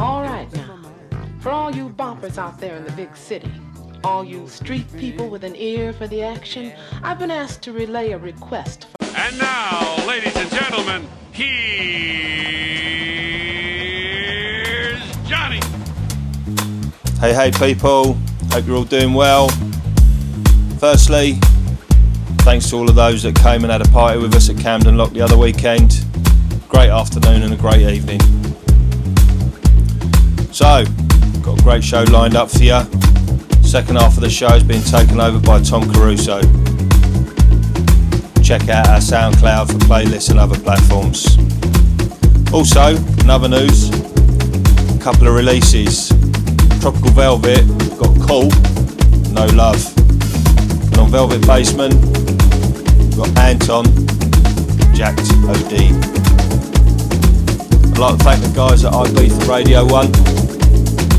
All right now, for all you boppers out there in the big city, all you street people with an ear for the action, I've been asked to relay a request. For And now, ladies and gentlemen, here's Johnny. Hey, hey, people. Hope you're all doing well. Firstly, thanks to all of those that came and had a party with us at Camden Lock the other weekend. Great afternoon and a great evening. So, got a great show lined up for you. Second half of the show has been taken over by Tom Caruso. Check out our SoundCloud for playlists and other platforms. Also, in other news, a couple of releases. Tropical Velvet got Cool, No Love. And on Velvet Basement, got Anton, Jacked OD. I'd like to thank the guys at Ibiza Radio 1.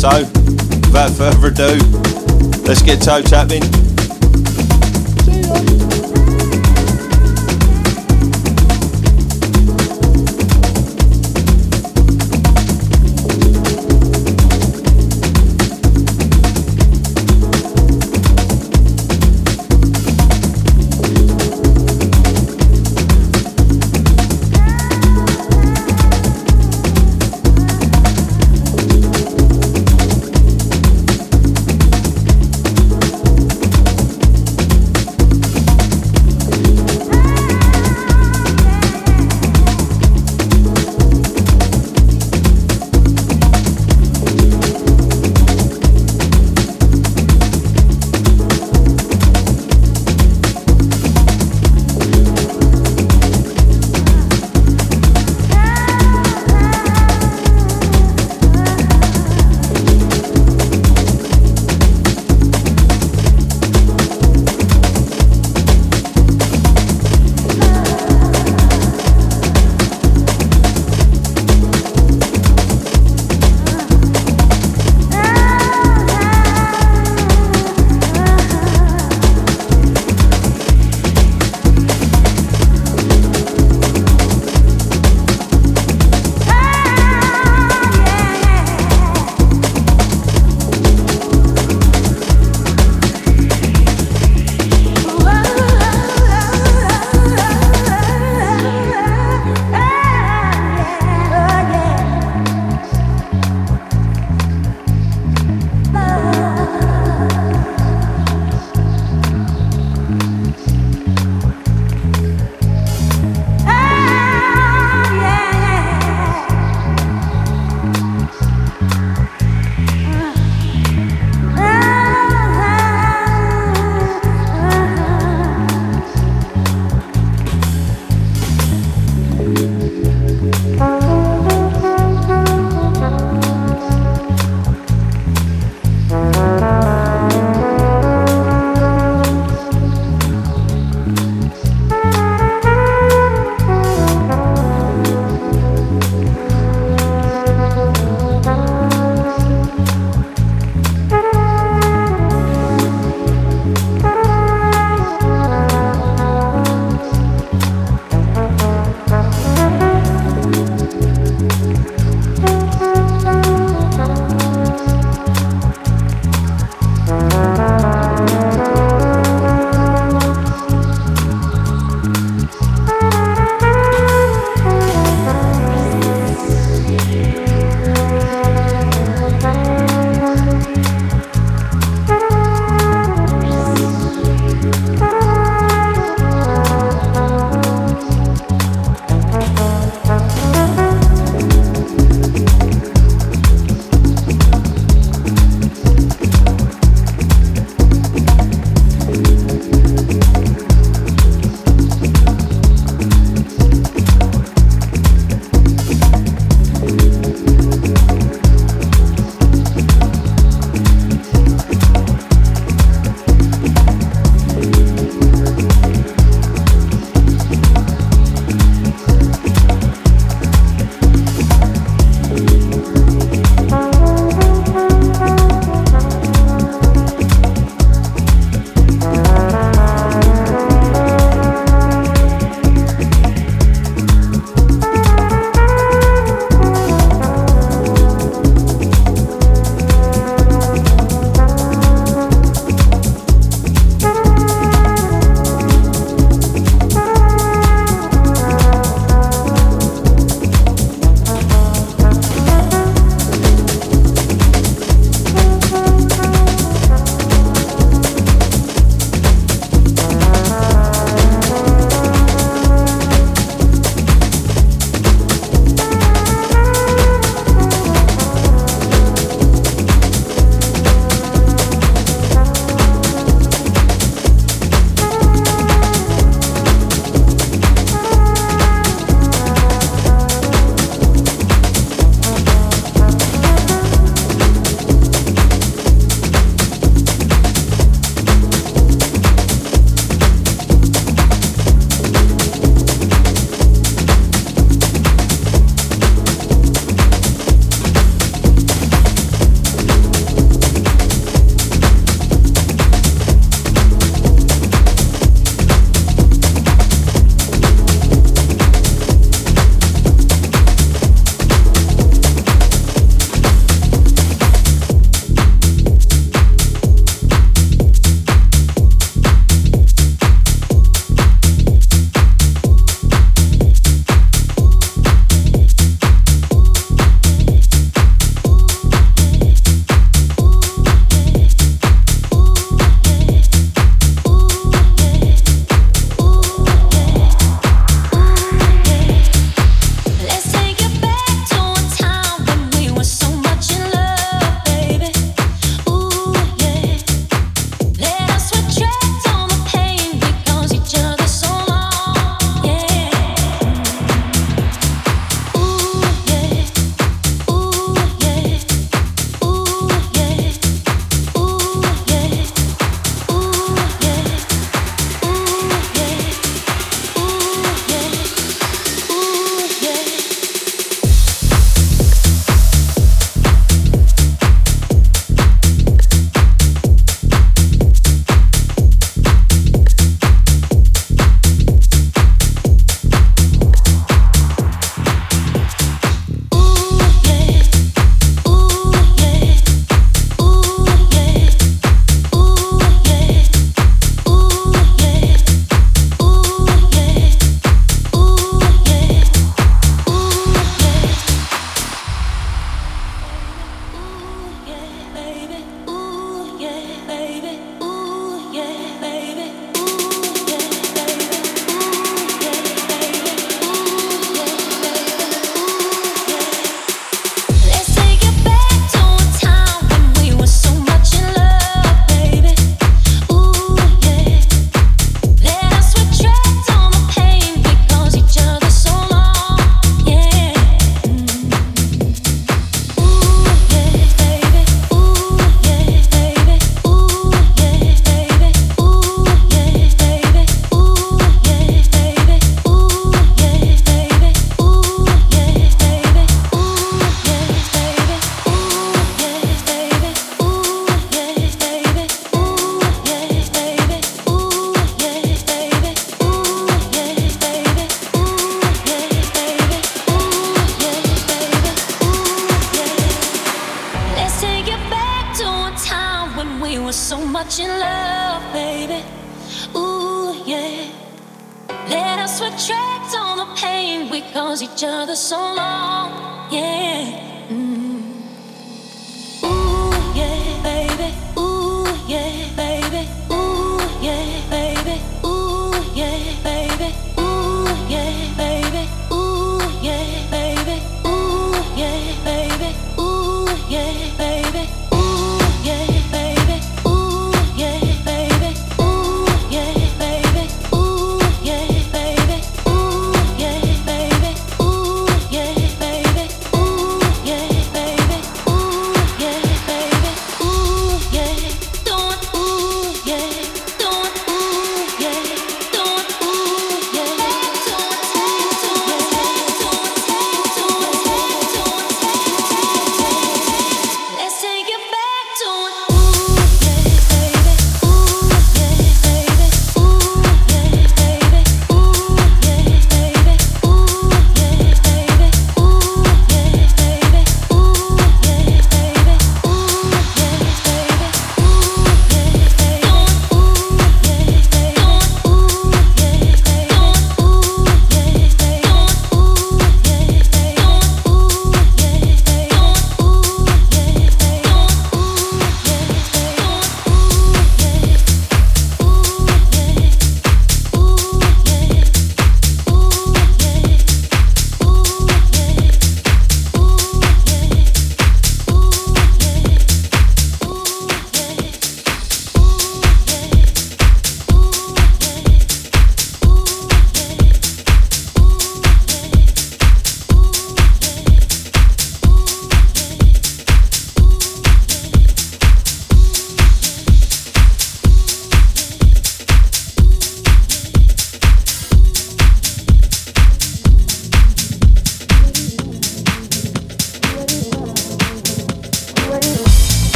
So, without further ado, let's get toe tapping.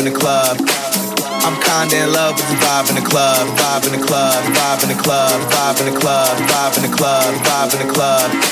Vibe in the club. I'm kinda in love with the vibe in the club, vibe in the club, vibe in the club, vibe in the club, vibe in the club, vibe in the club.